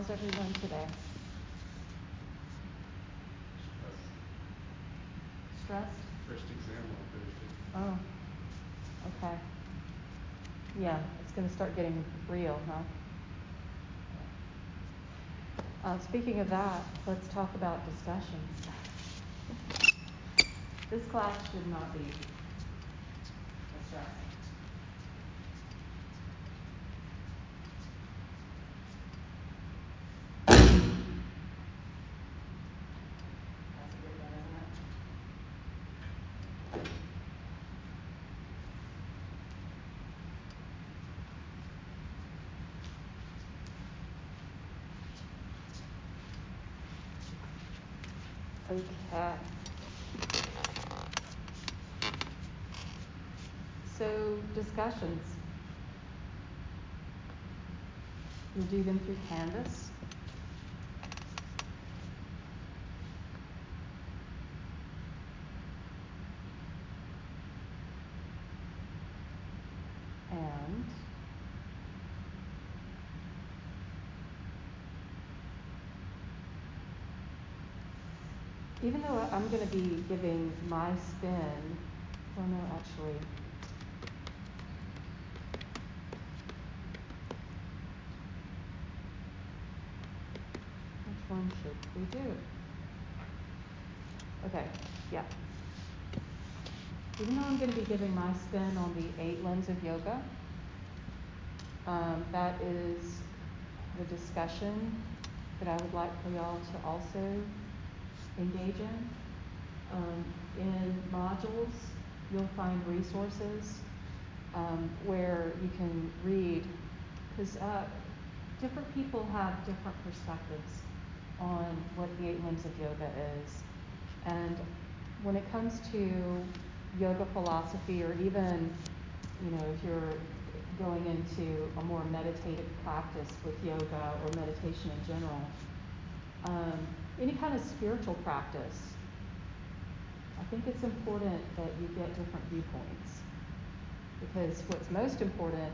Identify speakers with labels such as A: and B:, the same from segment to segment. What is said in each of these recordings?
A: How's everyone today? Stressed?
B: First exam on Thursday.
A: Oh, okay. Yeah, it's gonna start getting real, huh? Uh, speaking of that, let's talk about discussions. This class should not be a stress. That's a good thing, isn't it? Okay. So discussions. We'll do them through Canvas. And even though I'm going to be giving my spin, well, no, actually, which one should we do? Okay, yeah. Even though I'm going to be giving my spin on the eight limbs of yoga, um, that is the discussion that I would like for y'all to also engage in. Um, in modules, you'll find resources um, where you can read, because uh, different people have different perspectives on what the eight limbs of yoga is. And when it comes to yoga philosophy, or even, you know, if you're going into a more meditative practice with yoga or meditation in general, um, any kind of spiritual practice, I think it's important that you get different viewpoints. Because what's most important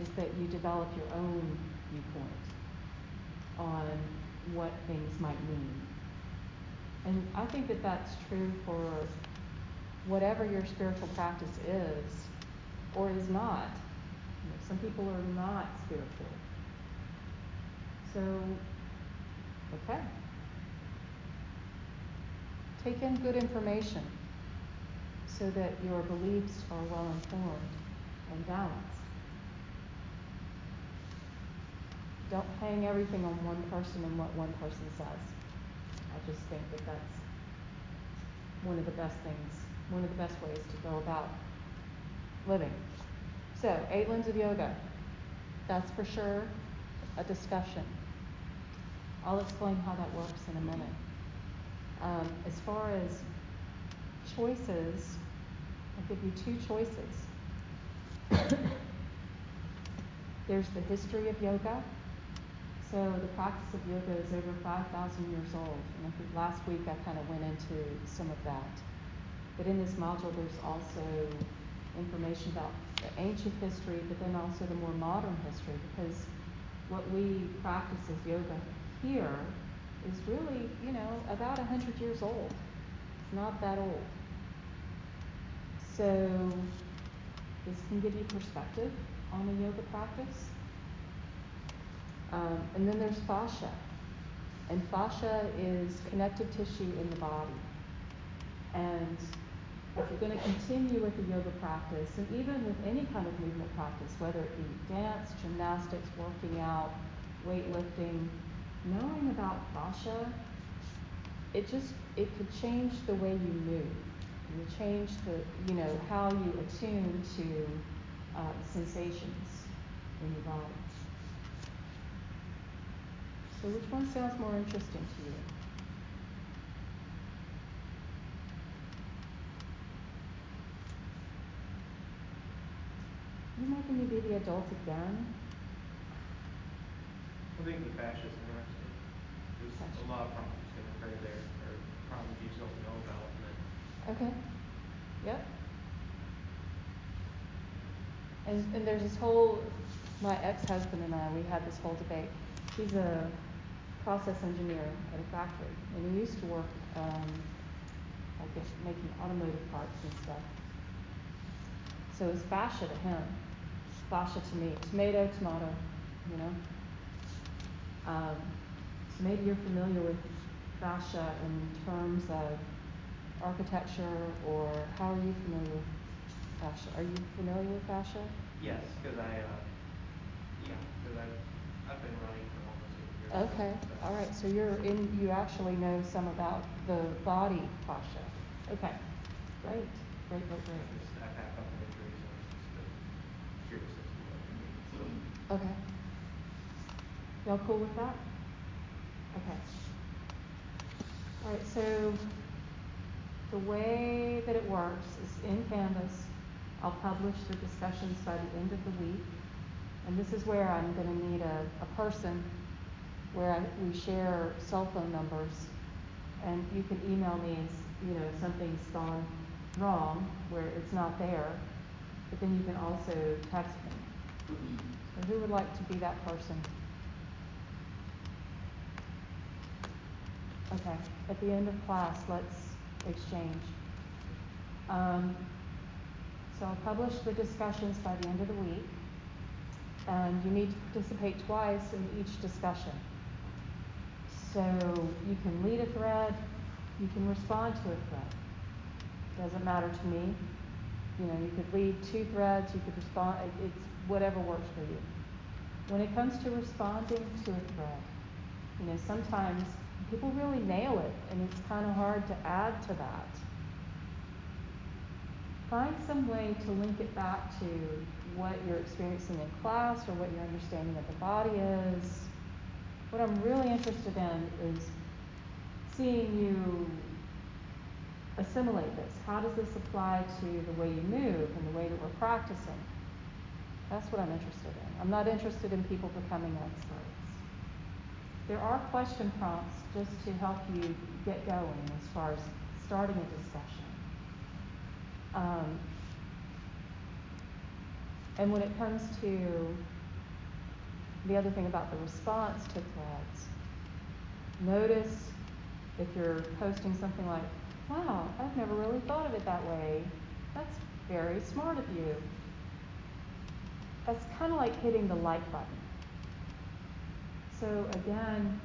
A: is that you develop your own viewpoint on what things might mean. And I think that that's true for whatever your spiritual practice is or is not. You know, some people are not spiritual. So, okay. Take in good information so that your beliefs are well informed and balanced. Don't hang everything on one person and what one person says. I just think that that's one of the best things, one of the best ways to go about living. So, eight limbs of yoga. That's for sure a discussion. I'll explain how that works in a minute. Um, as far as choices, I'll give you two choices. There's the history of yoga. So the practice of yoga is over 5,000 years old. And I think last week I kind of went into some of that. But in this module, there's also information about the ancient history, but then also the more modern history, because what we practice as yoga here is really, you know, about 100 years old. It's not that old. So this can give you perspective on the yoga practice. Um, and then there's fascia. And fascia is connective tissue in the body. And if you're going to continue with the yoga practice, and even with any kind of movement practice, whether it be dance, gymnastics, working out, weightlifting, knowing about fascia, it just it could change the way you move. It will change the you know how you attune to uh, sensations in your body. So which one sounds more interesting to you? You making me be the adult again?
C: I think the fascia is interesting. There's
A: Fascia.
C: a lot of problems can occur there, or problems you don't know about,
A: Okay. Yep. And, and there's this whole, my ex-husband and I, we had this whole debate. He's a process engineer at a factory, and he used to work, um, like at making automotive parts and stuff. So it's fascia to him, fascia to me, tomato, tomato, you know? Um, so maybe you're familiar with fascia in terms of architecture, or how are you familiar with fascia? Are you familiar with fascia?
C: Yes, because I, uh, yeah, because I've, I've been running for almost eight years.
A: Okay, all right, so you're in, you actually know some about the body fascia. Okay, great, great, great, great.
C: just, I've a couple injuries and just curious as to what it means, so.
A: Okay. Y'all cool with that? Okay. All right, so the way that it works is in Canvas, I'll publish the discussions by the end of the week. And this is where I'm gonna need a, a person where I, we share cell phone numbers. And you can email me, you know, something's gone wrong, where it's not there. But then you can also text me. So who would like to be that person? Okay, at the end of class, let's exchange. Um, so I'll publish the discussions by the end of the week. And you need to participate twice in each discussion. So you can lead a thread, you can respond to a thread. Doesn't matter to me. You know, you could lead two threads, you could respond, it's whatever works for you. When it comes to responding to a thread, you know, sometimes people really nail it and it's kind of hard to add to that. Find some way to link it back to what you're experiencing in class or what your understanding of the body is. What I'm really interested in is seeing you assimilate this. How does this apply to the way you move and the way that we're practicing? That's what I'm interested in. I'm not interested in people becoming experts. There are question prompts just to help you get going as far as starting a discussion. Um, and when it comes to the other thing about the response to threads, notice if you're posting something like, wow, I've never really thought of it that way. That's very smart of you. That's kind of like hitting the like button. So again,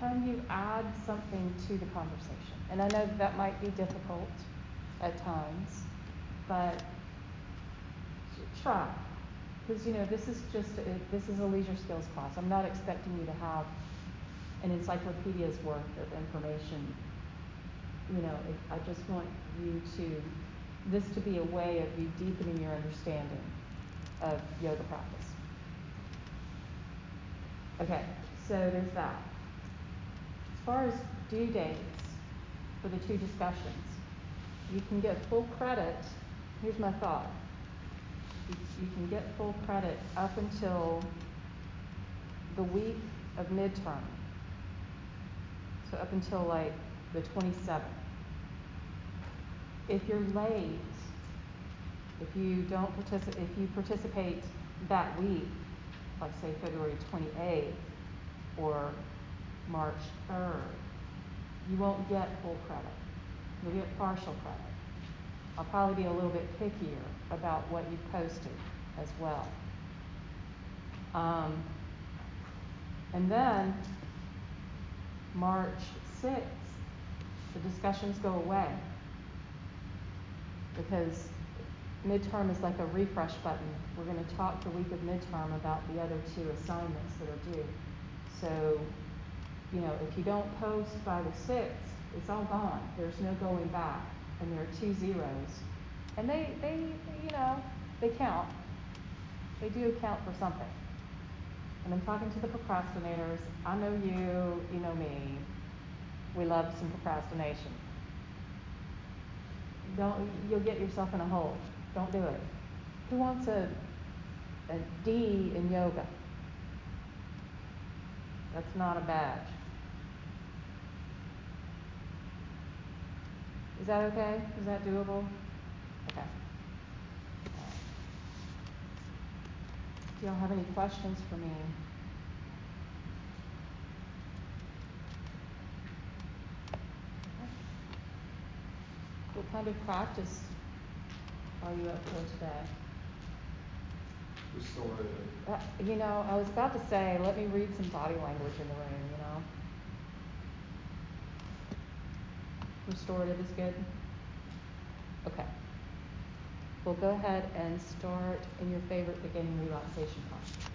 A: can you add something to the conversation? And I know that might be difficult at times, but try. Because, you know, this is just, a, this is a leisure skills class. I'm not expecting you to have an encyclopedia's worth of information. You know, I just want you to, this to be a way of you deepening your understanding of yoga practice. Okay, so there's that. As far as due dates for the two discussions, you can get full credit. Here's my thought. You, can get full credit up until the week of midterm. So up until like the 27th. If you're late, if you don't participate, if you participate that week, like say February 28th or March 3rd, you won't get full credit. You'll get partial credit. I'll probably be a little bit pickier about what you posted as well. Um, and then March 6th, the discussions go away because midterm is like a refresh button. We're going to talk the week of midterm about the other two assignments that are due. So, you know, if you don't post by the 6th, it's all gone. There's no going back. And there are two zeros. And they, they, you know, they count. They do account for something. And I'm talking to the procrastinators. I know you, you know me. We love some procrastination. Don't, you'll get yourself in a hole. Don't do it. Who wants a, a D in yoga? That's not a badge. Is that okay? Is that doable? Okay. Do y'all have any questions for me? What kind of practice are you up for today?
B: Restorative.
A: Uh, you know, I was about to say, let me read some body language in the room, you know. Restorative is good? Okay. We'll go ahead and start in your favorite beginning relaxation posture.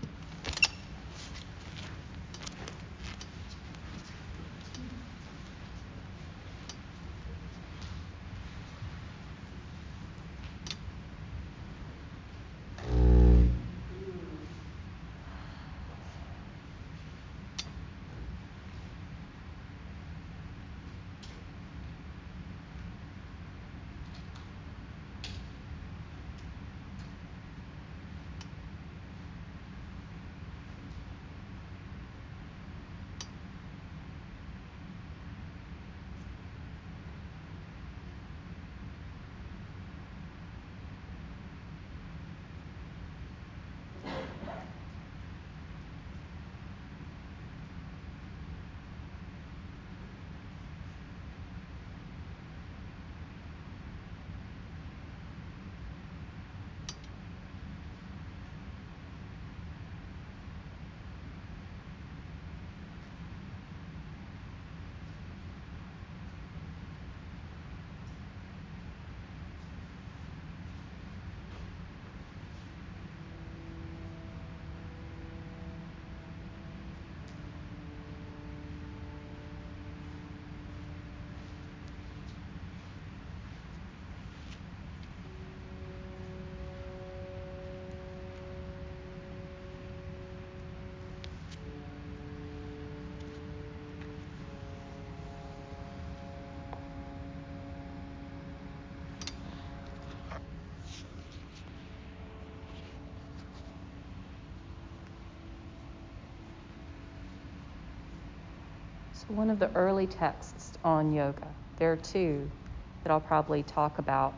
A: One of the early texts on yoga. There are two that I'll probably talk about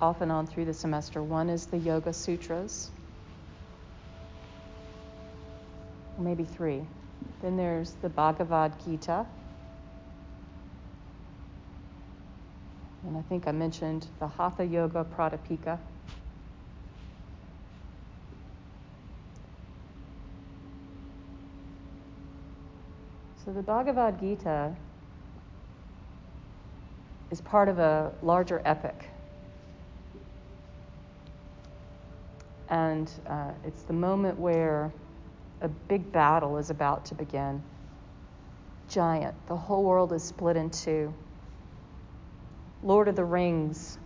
A: off and on through the semester. One is the Yoga Sutras, maybe three. Then there's the Bhagavad Gita. And I think I mentioned the Hatha Yoga Pradipika. So the Bhagavad Gita is part of a larger epic. And uh, it's the moment where a big battle is about to begin. Giant. The whole world is split in two. Lord of the Rings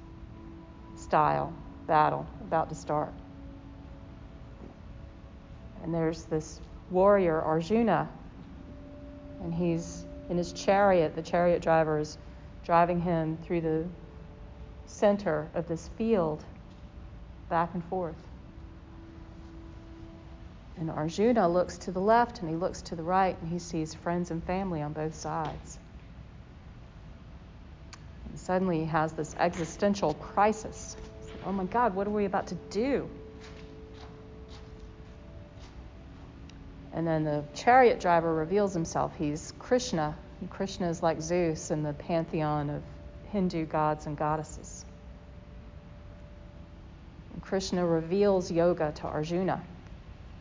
A: style battle about to start. And there's this warrior, Arjuna, and he's in his chariot. The chariot driver is driving him through the center of this field, back and forth. And Arjuna looks to the left and he looks to the right and he sees friends and family on both sides. And suddenly he has this existential crisis. Like, oh my God, what are we about to do? And then the chariot driver reveals himself. He's Krishna. And Krishna is like Zeus in the pantheon of Hindu gods and goddesses. And Krishna reveals yoga to Arjuna.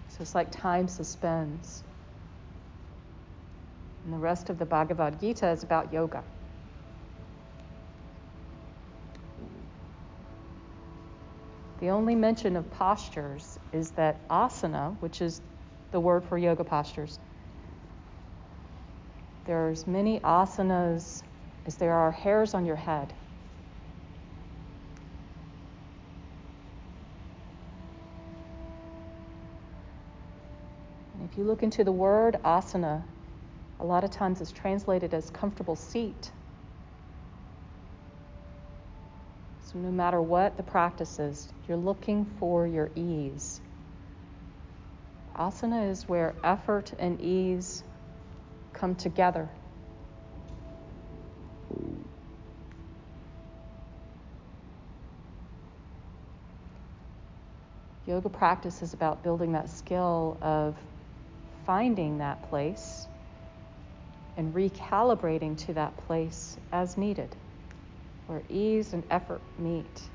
A: So it's like time suspends. And the rest of the Bhagavad Gita is about yoga. The only mention of postures is that asana, which is the word for yoga postures. There's many asanas as there are hairs on your head. And if you look into the word asana, a lot of times it's translated as comfortable seat. So no matter what the practice is, you're looking for your ease. Asana is where effort and ease come together. Yoga practice is about building that skill of finding that place and recalibrating to that place as needed. where ease and effort meet.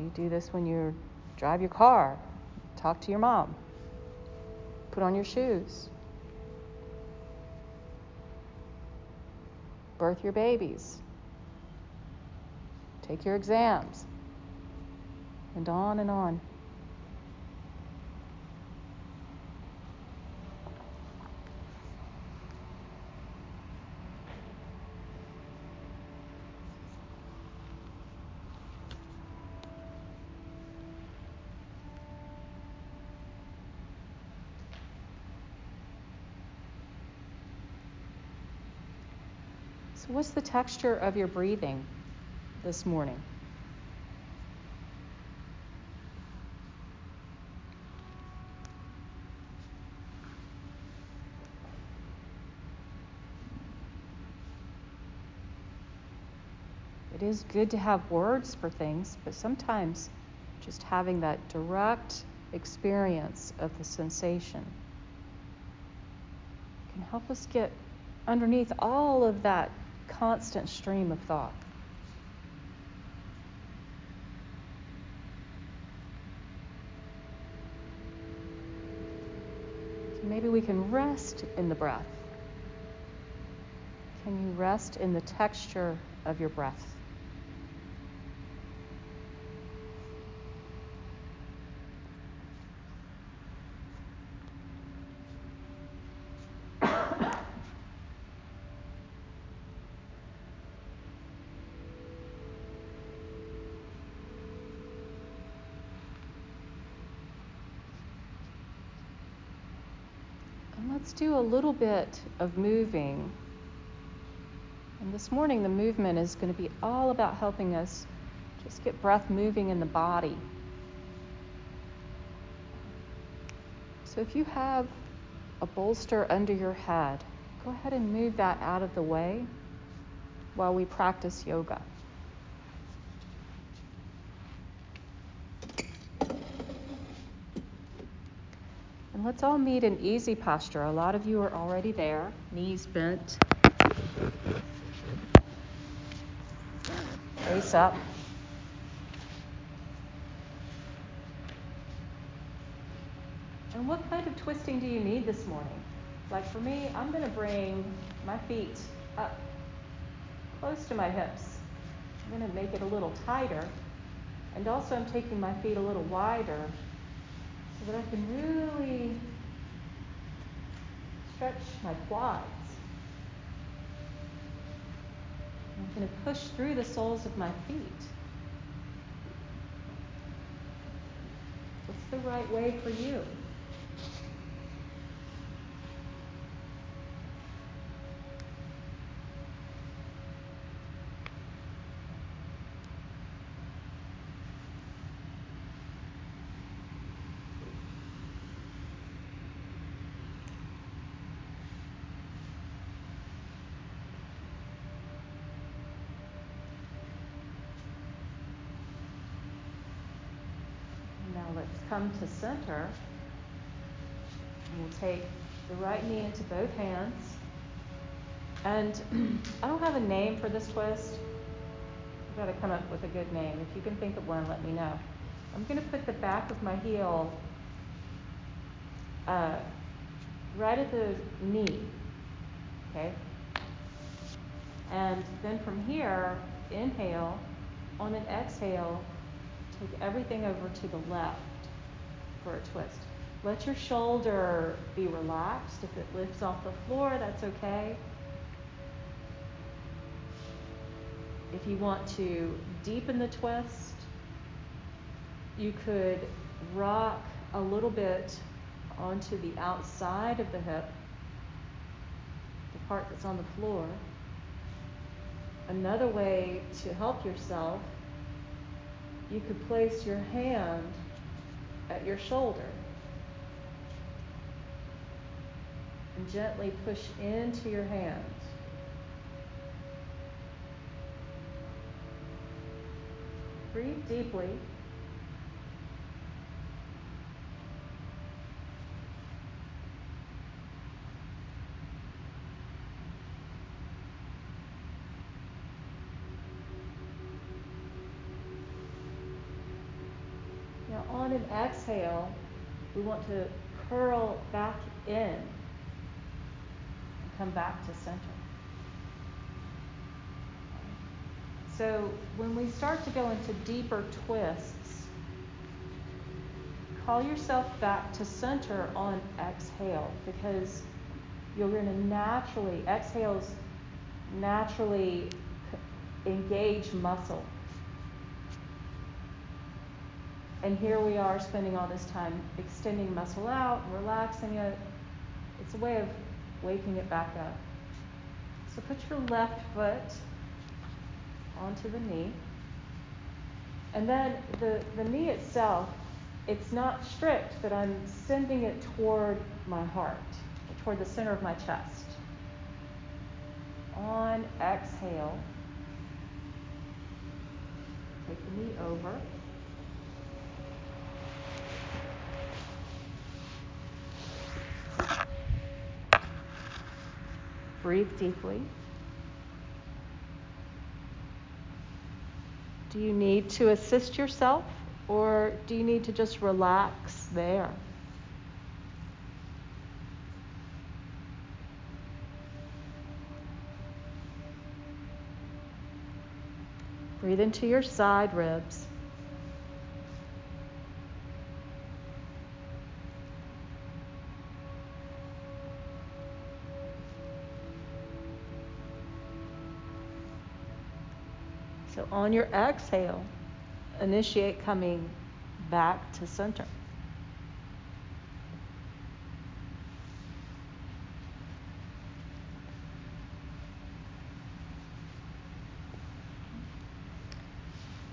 A: You do this when you drive your car, talk to your mom, put on your shoes, birth your babies, take your exams, and on and on. What's the texture of your breathing this morning? It is good to have words for things, but sometimes just having that direct experience of the sensation can help us get underneath all of that constant stream of thought. So maybe we can rest in the breath. Can you rest in the texture of your breath? And let's do a little bit of moving. And this morning, the movement is going to be all about helping us just get breath moving in the body. So if you have a bolster under your head, go ahead and move that out of the way while we practice yoga. Let's all meet in easy posture. A lot of you are already there, knees bent, face up. And what kind of twisting do you need this morning? Like for me, I'm going to bring my feet up close to my hips. I'm going to make it a little tighter. And also, I'm taking my feet a little wider so that I can really stretch my quads. I'm going to push through the soles of my feet. What's the right way for you? Now let's come to center. And we'll take the right knee into both hands. And I don't have a name for this twist. I've got to come up with a good name. If you can think of one, let me know. I'm going to put the back of my heel uh, right at the knee. Okay? And then from here, inhale. On an exhale, take everything over to the left for a twist. Let your shoulder be relaxed. If it lifts off the floor, that's okay. If you want to deepen the twist, you could rock a little bit onto the outside of the hip, the part that's on the floor. Another way to help yourself, you could place your hand at your shoulder and gently push into your hands. Breathe deeply. Now, on an exhale, we want to curl back in and come back to center. So, when we start to go into deeper twists, call yourself back to center on exhale because you're going to naturally, exhales naturally engage muscle. And here we are spending all this time extending muscle out, relaxing it. It's a way of waking it back up. So put your left foot onto the knee. And then the, the knee itself, it's not strict, but I'm sending it toward my heart, toward the center of my chest. On exhale, take the knee over. Breathe deeply. Do you need to assist yourself or do you need to just relax there? Breathe into your side ribs. On your exhale, initiate coming back to center.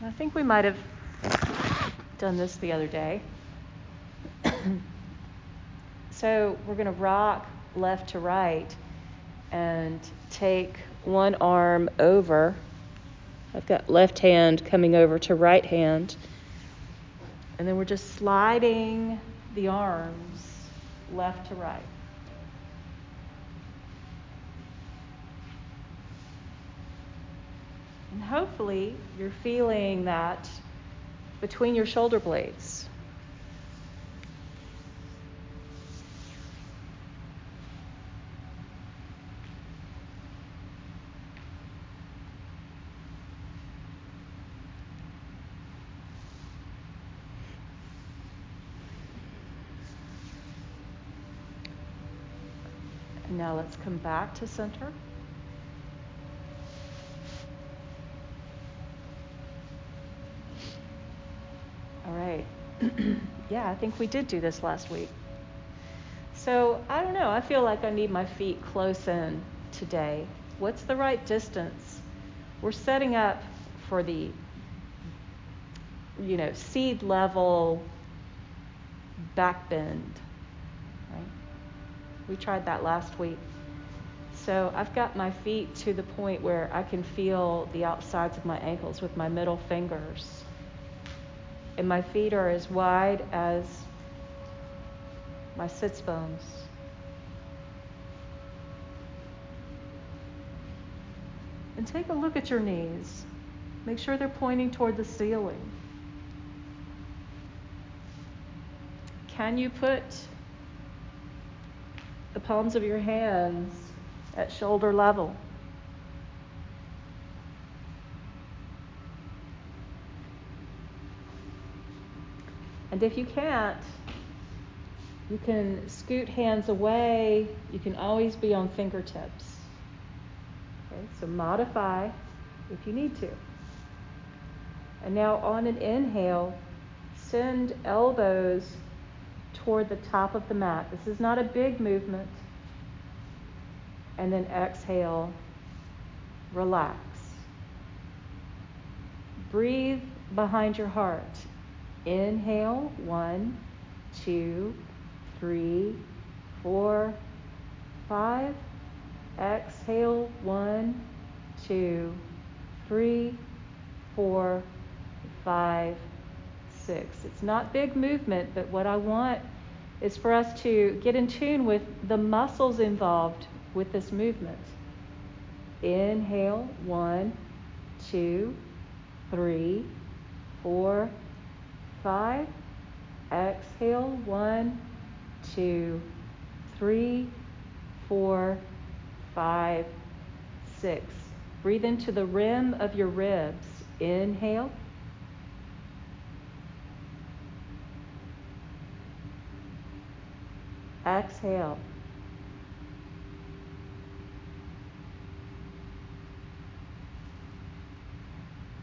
A: I think we might have done this the other day. so we're going to rock left to right and take one arm over I've got left hand coming over to right hand. And then we're just sliding the arms left to right. And hopefully you're feeling that between your shoulder blades. Let's come back to center. All right. yeah, I think we did do this last week. So I don't know. I feel like I need my feet close in today. What's the right distance? We're setting up for the, you know, seed level back bend Right? we tried that last week. So I've got my feet to the point where I can feel the outsides of my ankles with my middle fingers. And my feet are as wide as my sits bones. And take a look at your knees. Make sure they're pointing toward the ceiling. Can you put the palms of your hands at shoulder level. And if you can't, you can scoot hands away. You can always be on fingertips. Okay, so modify if you need to. And now on an inhale, send elbows toward the top of the mat. This is not a big movement. And then exhale, relax. Breathe behind your heart. Inhale, one, two, three, four, five. Exhale, one, two, three, four, five, six. It's not big movement, but what I want is for us to get in tune with the muscles involved with this movement. Inhale, one, two, three, four, five. Exhale. One, two, three, four, five, six. Breathe into the rim of your ribs. Inhale. Exhale.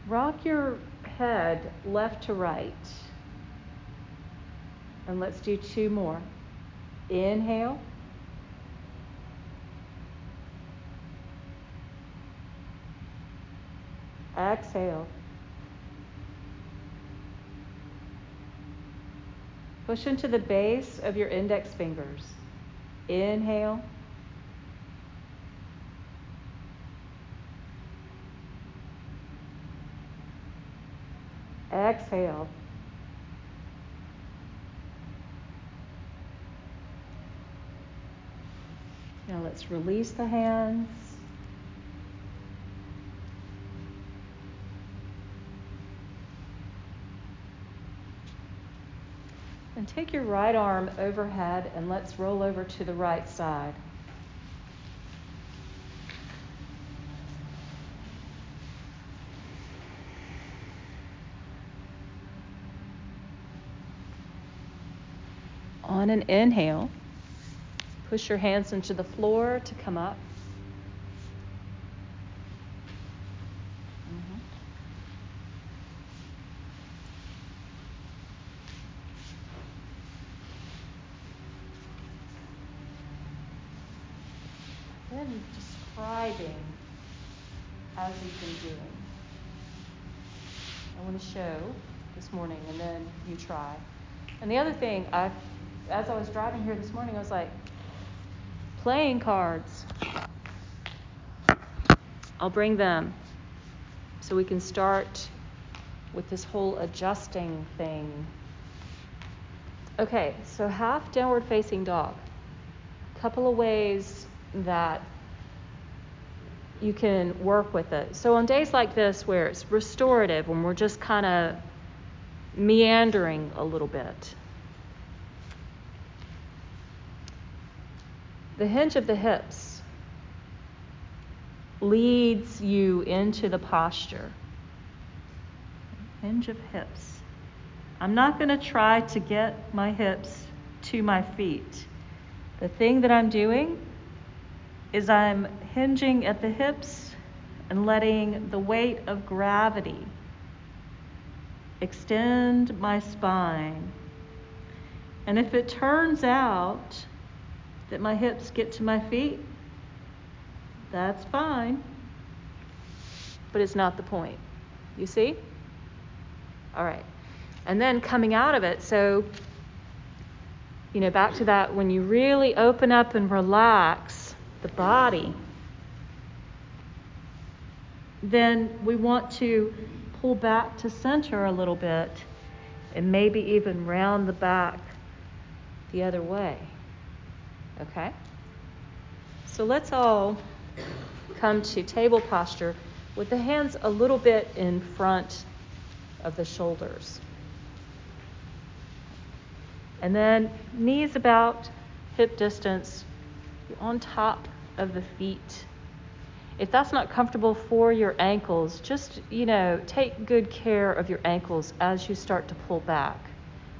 A: Rock your head left to right. And let's do two more. Inhale. Exhale. Push into the base of your index fingers. Inhale. Exhale. Now let's release the hands. And take your right arm overhead and let's roll over to the right side. On an inhale, push your hands into the floor to come up. Mm-hmm. Then describing as you've been doing. I want to show this morning and then you try. And the other thing, I, as I was driving here this morning, I was like, playing cards. I'll bring them so we can start with this whole adjusting thing. Okay, so half downward facing dog. A couple of ways that you can work with it. So on days like this where it's restorative, when we're just kind of meandering a little bit, the hinge of the hips leads you into the posture. Hinge of hips. I'm not going to try to get my hips to my feet. The thing that I'm doing is I'm hinging at the hips and letting the weight of gravity extend my spine. And if it turns out that my hips get to my feet, that's fine. But it's not the point. You see? All right. And then coming out of it, so, you know, back to that when you really open up and relax the body, then we want to pull back to center a little bit and maybe even round the back the other way. Okay? So let's all come to table posture with the hands a little bit in front of the shoulders. And then knees about hip distance on top of the feet. If that's not comfortable for your ankles, just, you know, take good care of your ankles as you start to pull back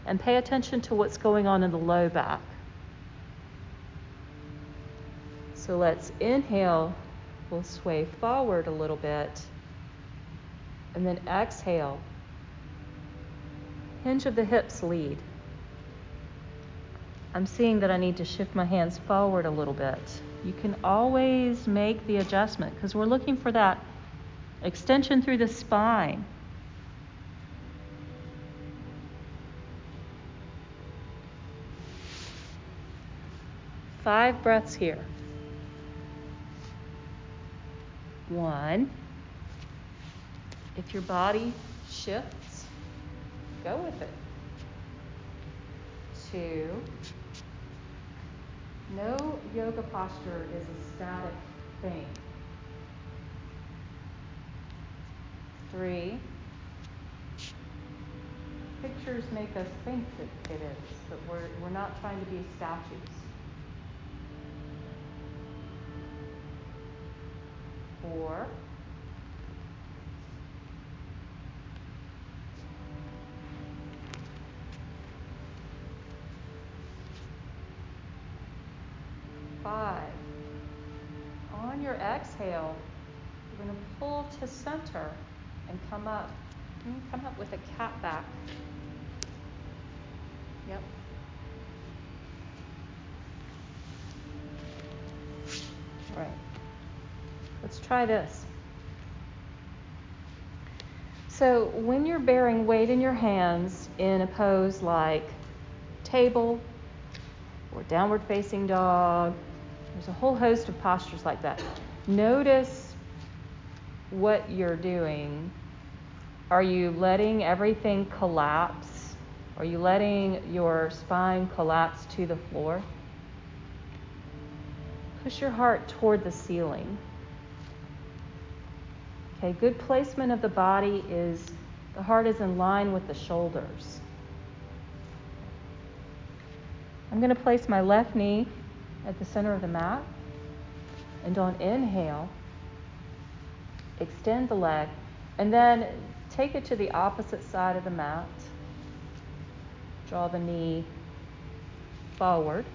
A: and pay attention to what's going on in the low back. So let's inhale, we'll sway forward a little bit, and then exhale. Hinge of the hips lead. I'm seeing that I need to shift my hands forward a little bit you can always make the adjustment because we're looking for that extension through the spine. Five breaths here. One. If your body shifts, go with it. Two. No yoga posture is a static thing. Three. pictures make us think that it is, but we're, we're not trying to be statues. Four. Five. On your exhale, you're going to pull to center and come up. Mm, come up with a cat back. Yep. All right. Try this. So, when you're bearing weight in your hands in a pose like table or downward facing dog, there's a whole host of postures like that. Notice what you're doing. Are you letting everything collapse? Are you letting your spine collapse to the floor? Push your heart toward the ceiling. Okay, good placement of the body is the heart is in line with the shoulders. I'm going to place my left knee at the center of the mat. And on inhale, extend the leg, and then take it to the opposite side of the mat. Draw the knee forward.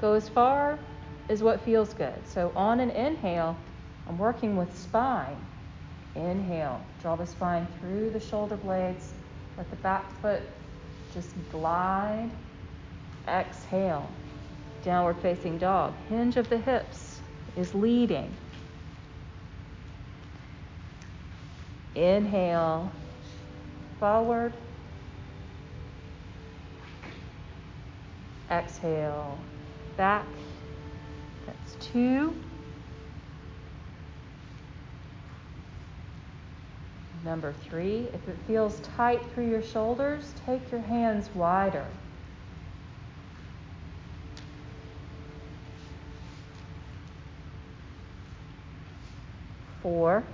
A: Go as far as what feels good. So on an inhale, I'm working with spine. Inhale, draw the spine through the shoulder blades. Let the back foot just glide. Exhale, downward facing dog. Hinge of the hips is leading. Inhale, forward. Exhale, back. That's two. Number three, if it feels tight through your shoulders, take your hands wider. Four.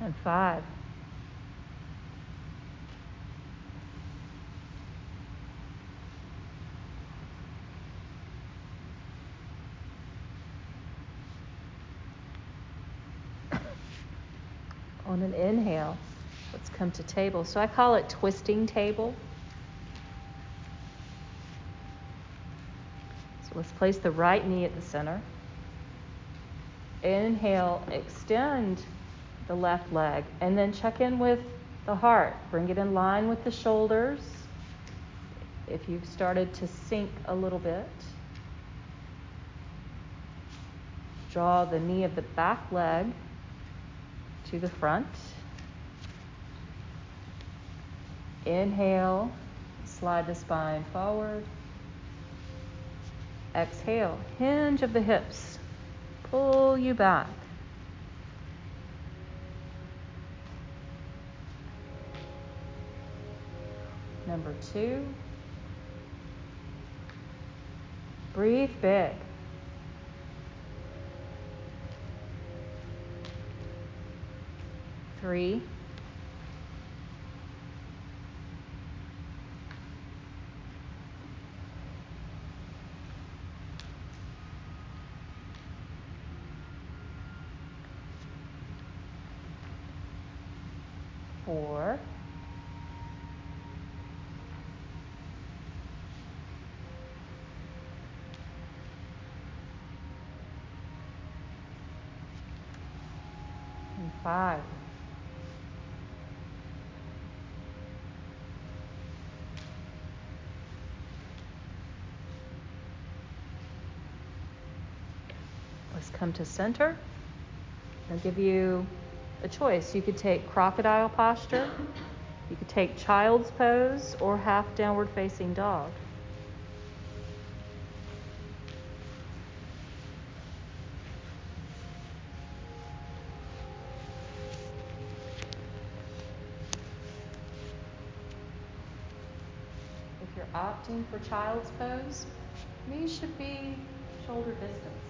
A: And five. on an inhale, let's come to table. So I call it twisting table. So let's place the right knee at the center. Inhale, extend the left leg, and then check in with the heart. Bring it in line with the shoulders. If you've started to sink a little bit, draw the knee of the back leg to the front. Inhale, slide the spine forward. Exhale, hinge of the hips, pull you back. Number two, breathe big. three, four, and five. To center. I'll give you a choice. You could take crocodile posture, you could take child's pose, or half downward facing dog. If you're opting for child's pose, knees should be shoulder distance.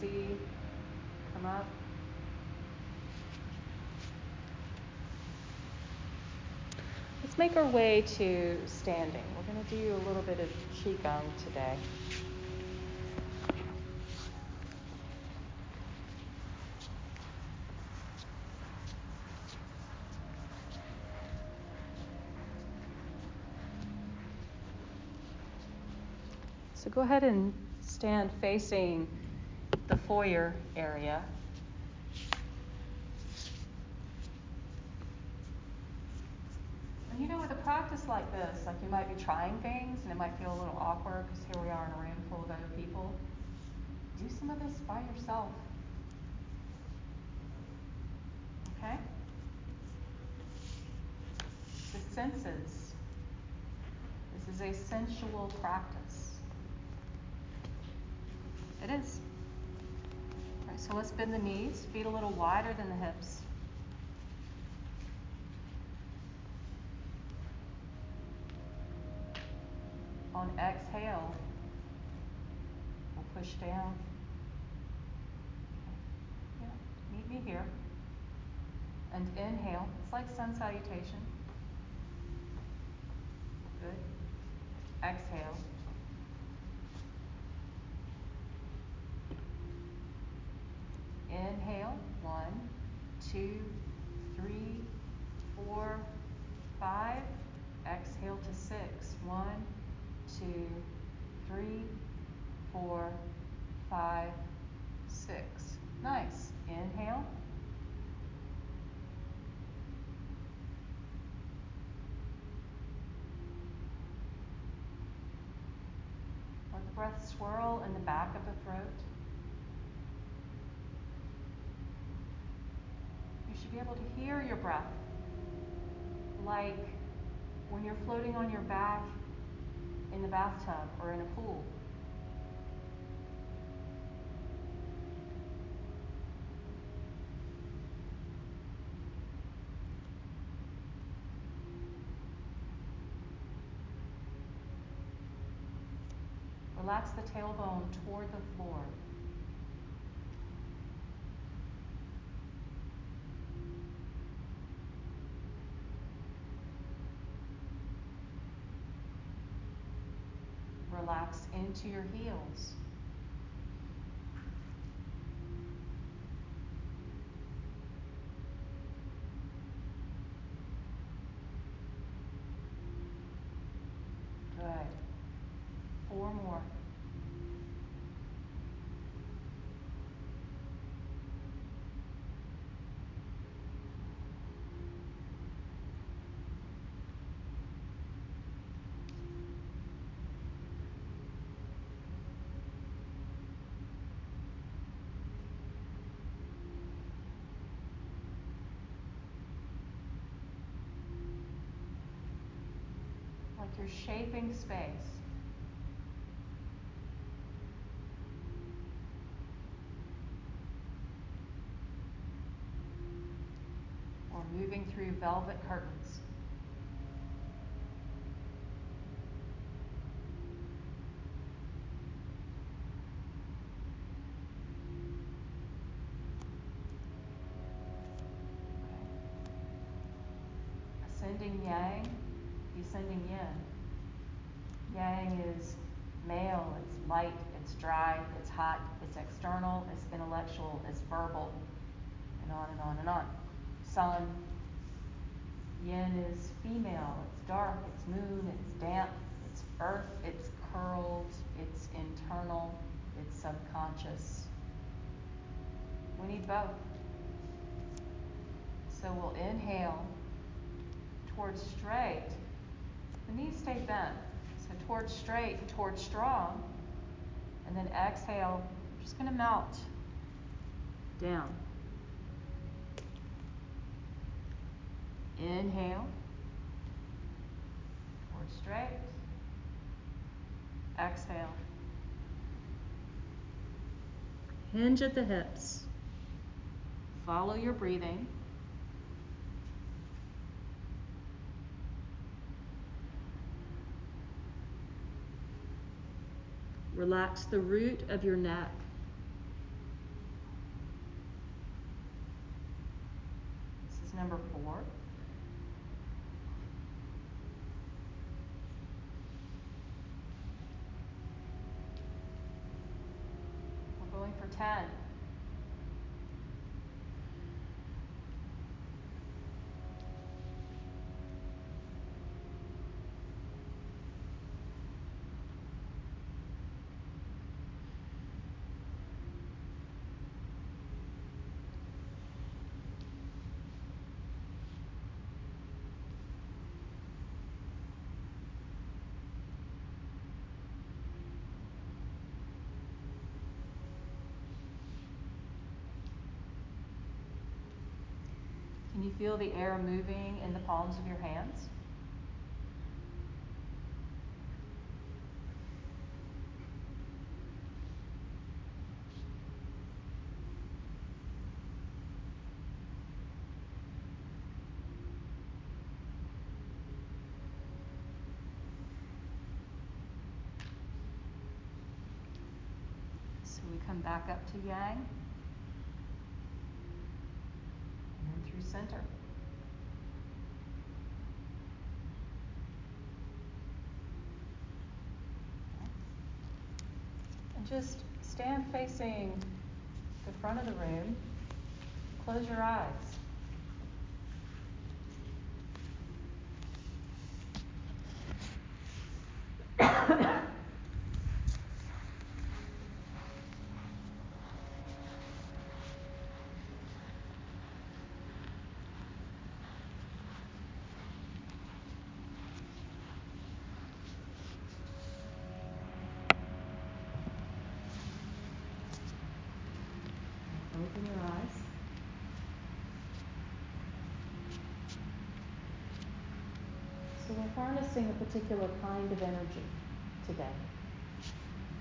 A: Come up. Let's make our way to standing. We're going to do a little bit of Qigong today. So go ahead and stand facing foyer area. And you know, with a practice like this, like you might be trying things and it might feel a little awkward because here we are in a room full of other people. Do some of this by yourself. Okay? The senses. This is a sensual practice. It is. So let's bend the knees, feet a little wider than the hips. On exhale, we'll push down. Yeah, meet me here. And inhale, it's like sun salutation. Good. Exhale. Inhale, one, two, three, four, five. Exhale to six. One, two, three, four, five, six. Nice. Inhale. Let the breath swirl in the back of the throat. Should be able to hear your breath. Like when you're floating on your back in the bathtub or in a pool. Relax the tailbone toward the floor. Into your heels. Good. Four more. Like you're shaping space. Or moving through velvet curtains. ascending yang descending yin. Yang is male, it's light, it's dry, it's hot, it's external, it's intellectual, it's verbal, and on and on and on. Sun, yin is female, it's dark, it's moon, it's damp, it's earth, it's curled, it's internal, it's subconscious. We need both. So we'll inhale towards straight. The knees stay bent. So towards straight and towards strong. And then exhale, just going to melt down. Inhale. Towards straight. Exhale. Hinge at the hips. Follow your breathing. Relax the root of your neck. This is number four. We're going for 10. Can you feel the air moving in the palms of your hands? So we come back up to yang. through center. And just stand facing the front of the room. Close your eyes. Open your eyes. So we're harnessing a particular kind of energy today.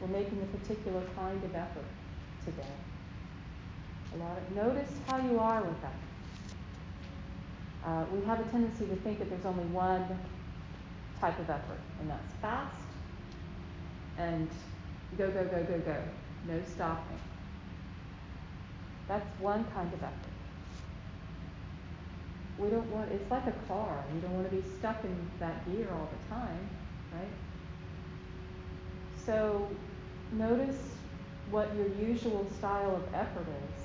A: We're making a particular kind of effort today. A lot of, notice how you are with that. Uh, we have a tendency to think that there's only one type of effort, and that's fast and go, go, go, go, go. No stopping. That's one kind of effort. We don't want, it's like a car. You don't want to be stuck in that gear all the time, right? So notice what your usual style of effort is.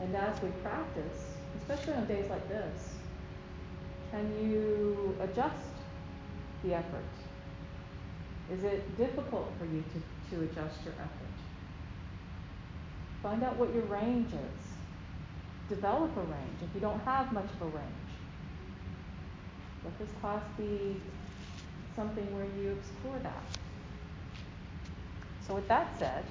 A: And as we practice, especially on days like this, can you adjust the effort? Is it difficult for you to, to adjust your effort? Find out what your range is. Develop a range if you don't have much of a range. Let this class be something where you explore that. So, with that said,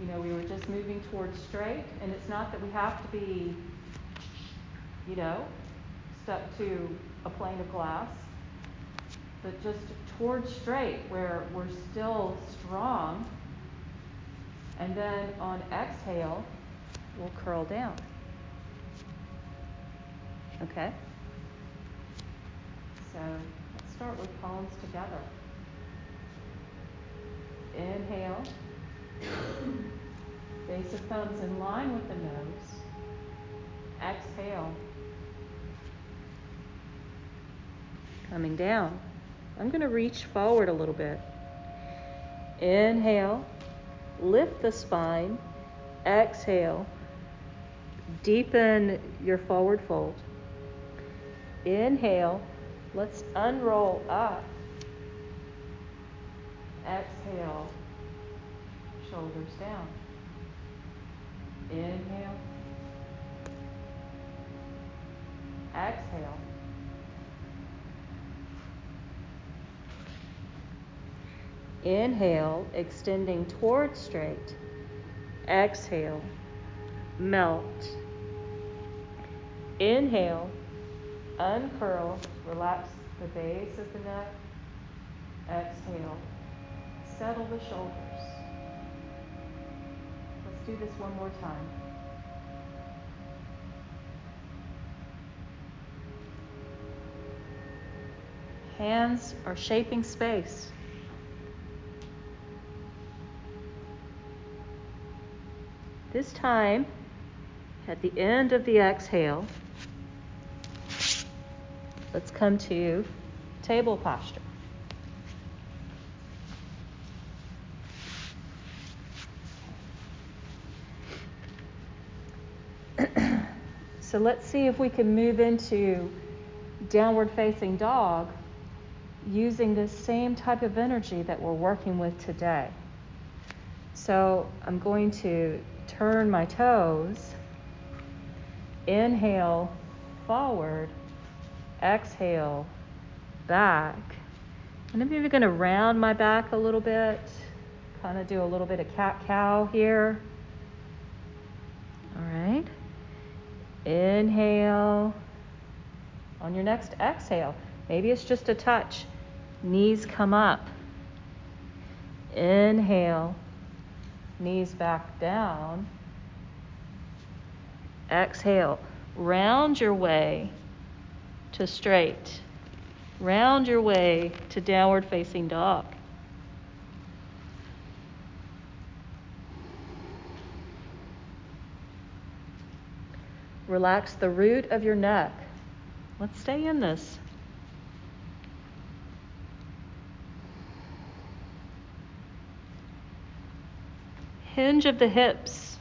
A: you know, we were just moving towards straight, and it's not that we have to be, you know, stuck to a plane of glass, but just towards straight where we're still strong and then on exhale, we'll curl down. Okay? So let's start with palms together. Inhale. Base of thumbs in line with the nose. Exhale. Coming down. I'm going to reach forward a little bit. Inhale. Lift the spine. Exhale. Deepen your forward fold. Inhale. Let's unroll up. Exhale. Shoulders down. Inhale. Exhale. Inhale, extending toward straight. Exhale, melt. Inhale, uncurl, relax the base of the neck. Exhale, settle the shoulders. Let's do this one more time. Hands are shaping space. This time, at the end of the exhale, let's come to table posture. so let's see if we can move into downward facing dog using the same type of energy that we're working with today. So I'm going to turn my toes, inhale forward, exhale back. And I'm even going to round my back a little bit, kind of do a little bit of cat cow here. All right. Inhale. On your next exhale, maybe it's just a touch. Knees come up. Inhale, knees back down. Exhale, round your way to straight. Round your way to downward facing dog. Relax the root of your neck. Let's stay in this. Hinge of the hips.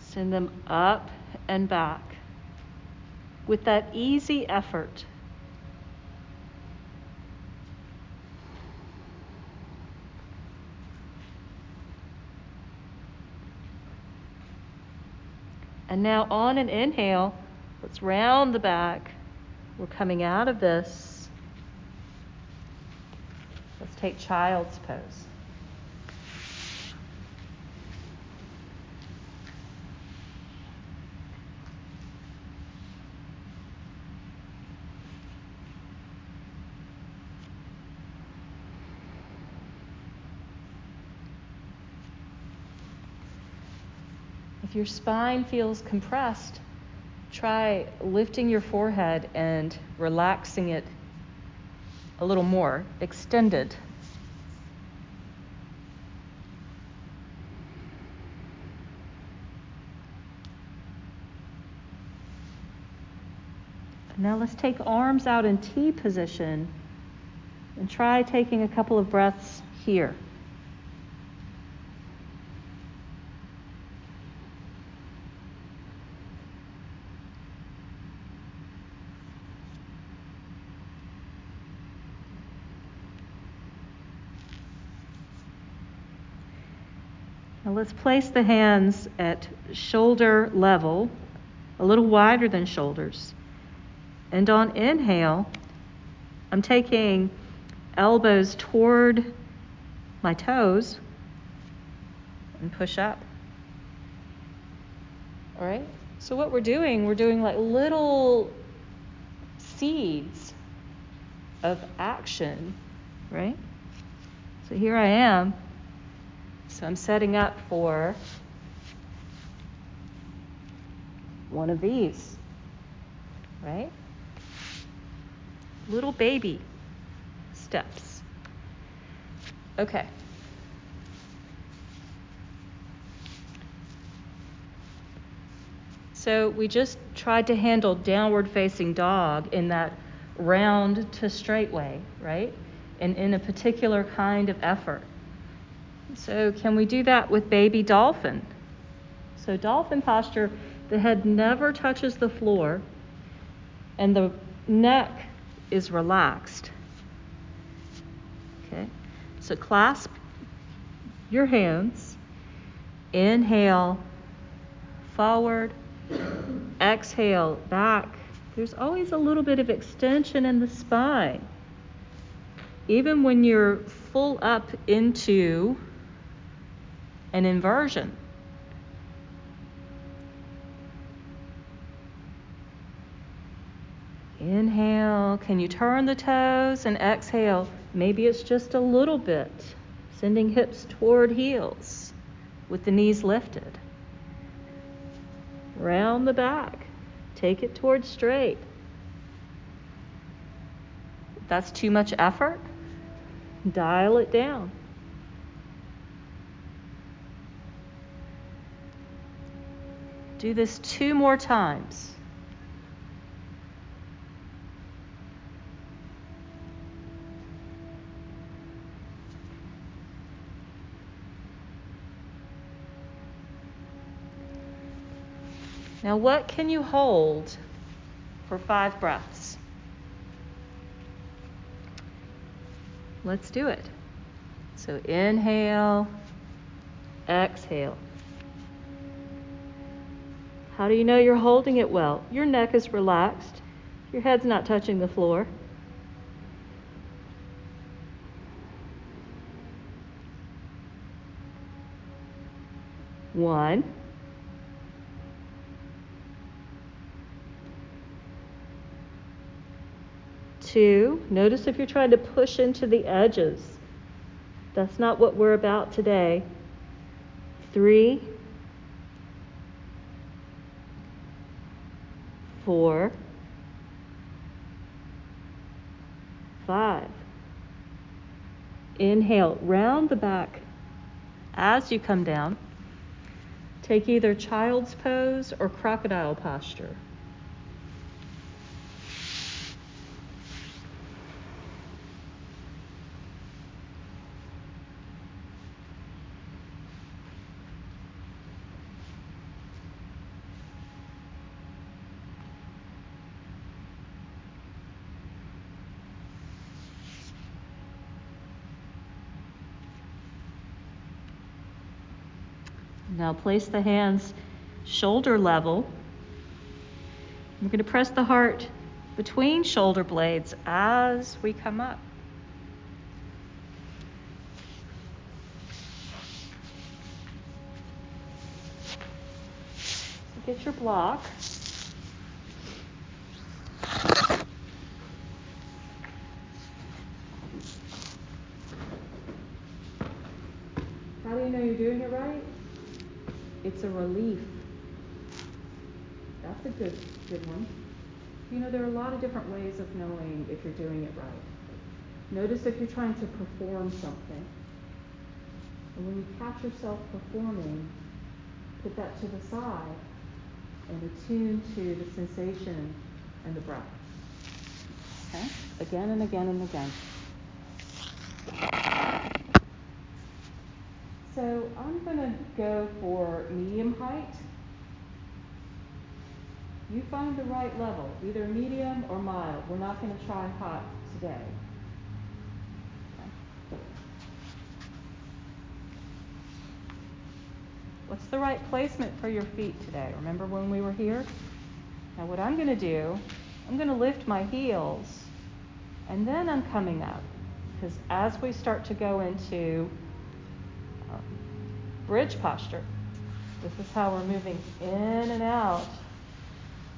A: Send them up and back with that easy effort. And now on an inhale, let's round the back. We're coming out of this. Let's take child's pose. Your spine feels compressed, try lifting your forehead and relaxing it a little more, extended. Now let's take arms out in T position and try taking a couple of breaths here. Let's place the hands at shoulder level, a little wider than shoulders. And on inhale, I'm taking elbows toward my toes and push up. All right? So, what we're doing, we're doing like little seeds of action, right? So, here I am so I'm setting up for one of these, right? Little baby steps. Okay. So we just tried to handle downward facing dog in that round to straight way, right? And in a particular kind of effort. So, can we do that with baby dolphin? So, dolphin posture, the head never touches the floor and the neck is relaxed. Okay, so clasp your hands, inhale forward, exhale back. There's always a little bit of extension in the spine. Even when you're full up into an inversion. Inhale. Can you turn the toes and exhale? Maybe it's just a little bit, sending hips toward heels with the knees lifted. Round the back. Take it towards straight. That's too much effort, dial it down. Do this two more times. Now, what can you hold for five breaths? Let's do it. So, inhale, exhale. How do you know you're holding it well? Your neck is relaxed, your head's not touching the floor. One. Two, notice if you're trying to push into the edges. That's not what we're about today. Three, four, five. Inhale, round the back as you come down. Take either child's pose or crocodile posture. Now place the hands shoulder level. We're going to press the heart between shoulder blades as we come up. Get your block. How do you know you're doing it right? It's a relief. That's a good good one. You know, there are a lot of different ways of knowing if you're doing it right. Notice if you're trying to perform something. And when you catch yourself performing, put that to the side and attune to the sensation and the breath. Okay? Again and again and again. So I'm going to go for medium height. You find the right level, either medium or mild. We're not going to try hot today. What's the right placement for your feet today? Remember when we were here? Now, what I'm going to do, I'm going to lift my heels and then I'm coming up. Because as we start to go into bridge posture. This is how we're moving in and out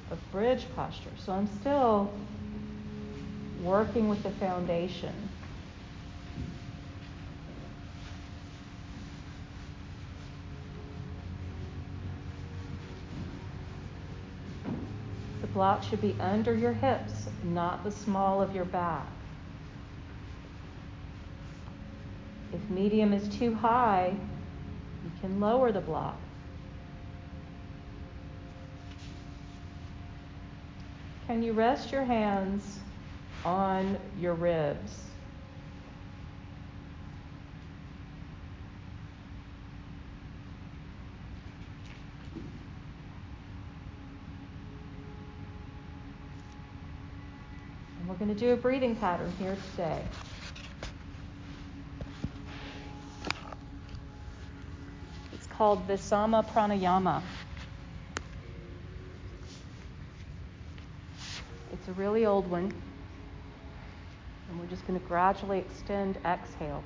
A: of bridge posture. So I'm still working with the foundation. The block should be under your hips, not the small of your back. If medium is too high, can lower the block. Can you rest your hands on your ribs? And we're going to do a breathing pattern here today. Called Visama Pranayama. It's a really old one. And we're just going to gradually extend exhale.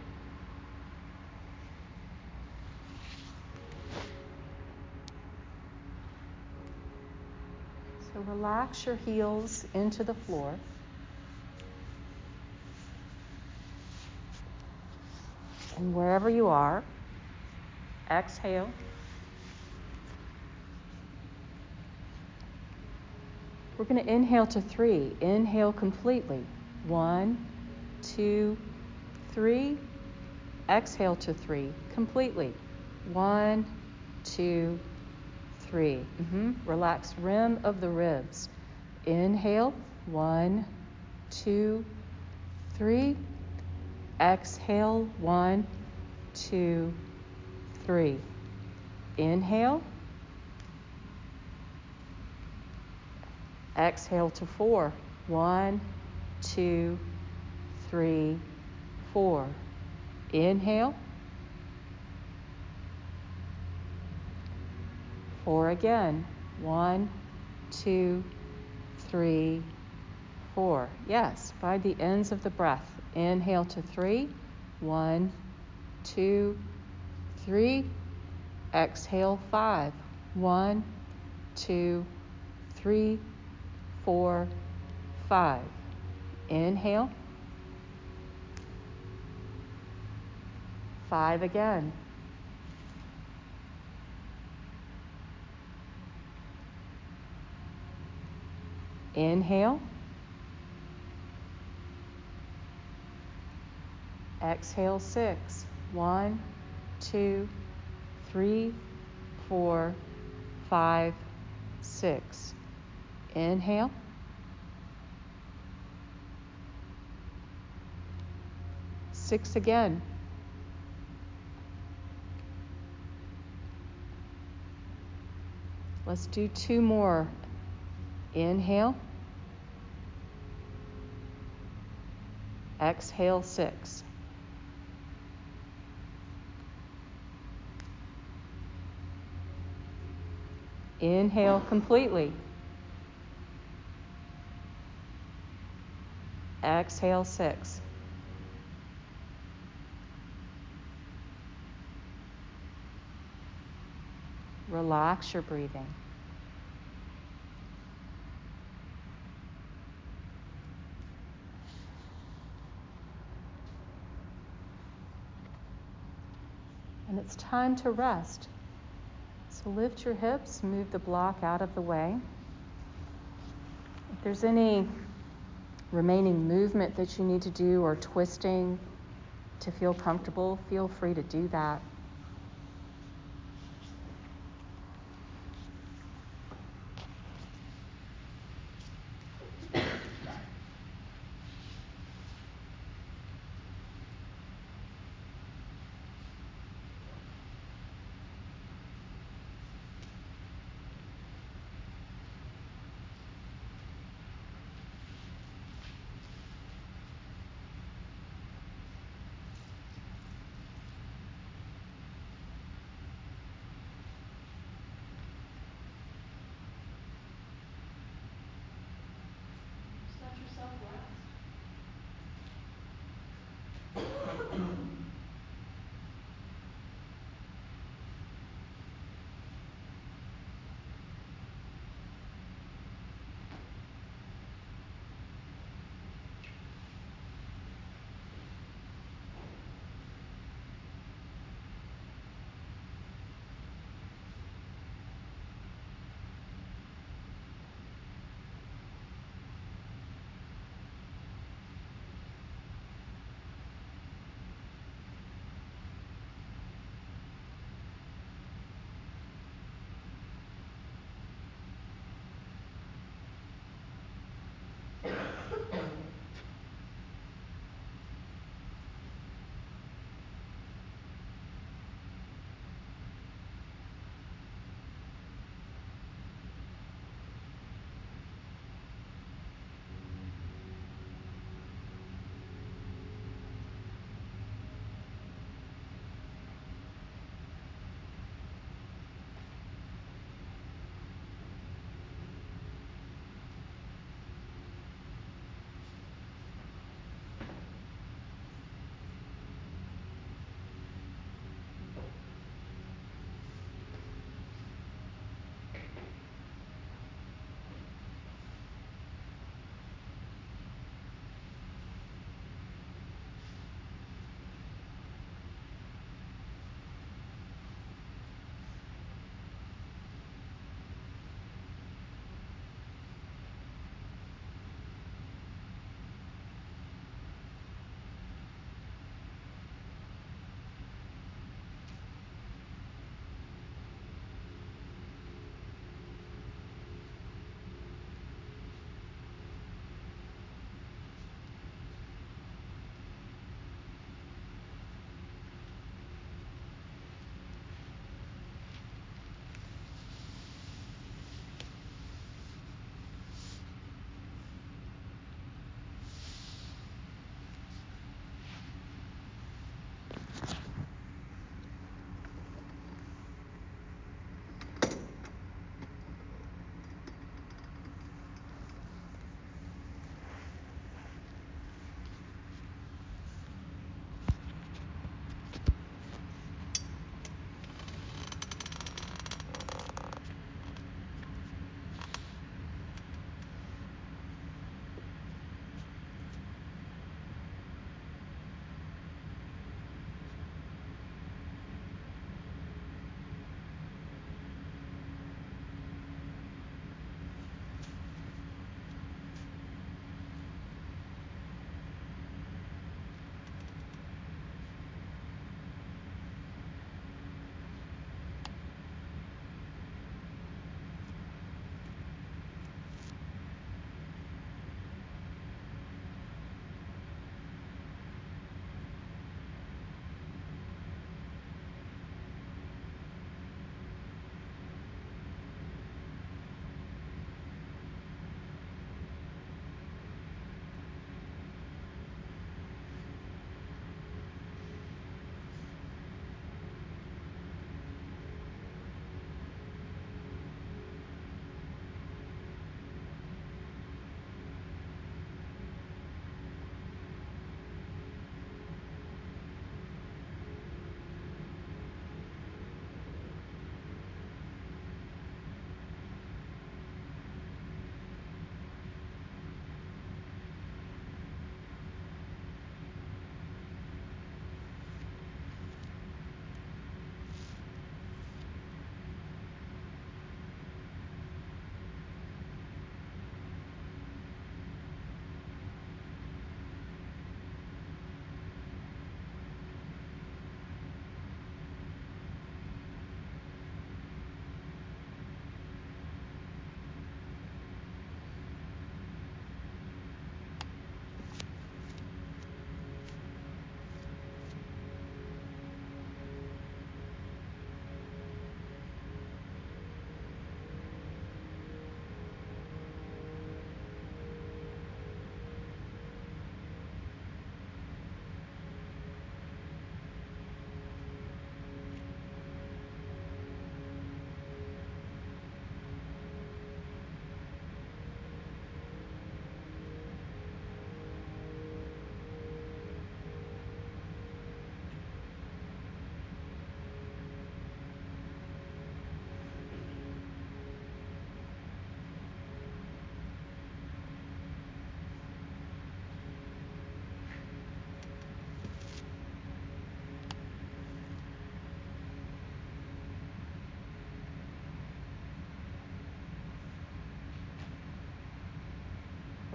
A: So relax your heels into the floor. And wherever you are, exhale. We're going to inhale to three. Inhale completely. One, two, three. Exhale to three completely. One, two, three. Mm-hmm. Relax rim of the ribs. Inhale. One, two, three. Exhale. One, two, three. Inhale. Exhale to four. One, two, three, four. Inhale. Four again. One, two, three, four. Yes, by the ends of the breath. Inhale to three. One, two, three. Exhale five. One, two, three, four, five. Inhale. Five again. Inhale. Exhale six. One, two, three, four, five, six. Inhale. Six again. Let's do two more. Inhale. Exhale six. Inhale completely. Exhale six. Relax your breathing. And it's time to rest. Lift your hips, move the block out of the way. If there's any remaining movement that you need to do or twisting to feel comfortable, feel free to do that.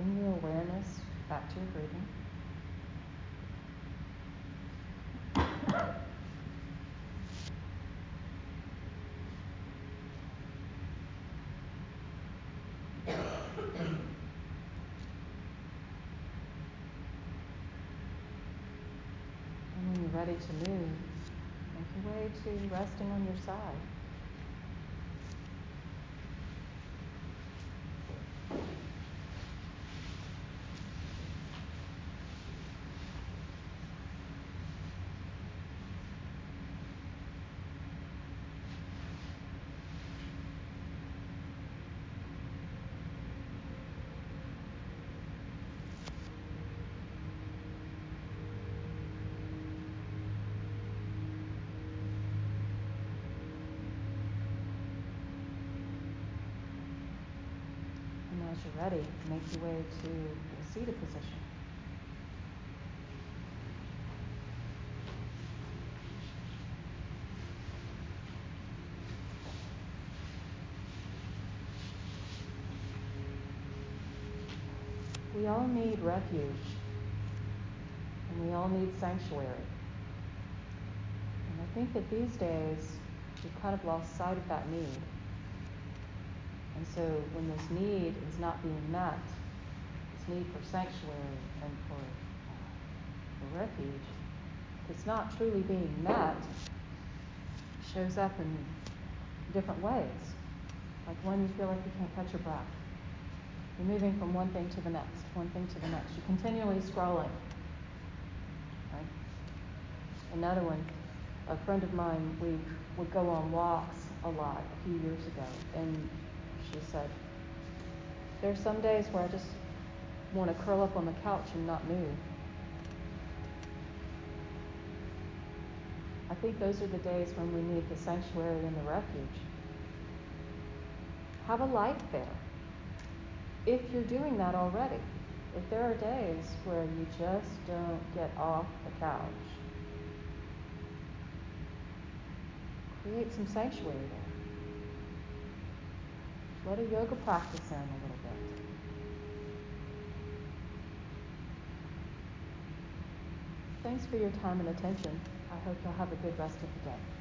A: Bring your awareness back to your breathing. And when you're ready to move, make your way to resting on your side. And as you're ready, make your way to the seated position. We all need refuge, and we all need sanctuary. And I think that these days we've kind of lost sight of that need. And so when this need is not being met, this need for sanctuary and for, uh, for refuge, it's not truly being met, shows up in different ways. Like when you feel like you can't catch your breath. You're moving from one thing to the next, one thing to the next. You're continually scrolling. Right? Another one, a friend of mine, we would go on walks a lot a few years ago, and she said, There are some days where I just want to curl up on the couch and not move. I think those are the days when we need the sanctuary and the refuge. Have a life there. If you're doing that already, if there are days where you just don't get off the couch, create some sanctuary there. Let a yoga practice in a little bit. Thanks for your time and attention. I hope you'll have a good rest of the day.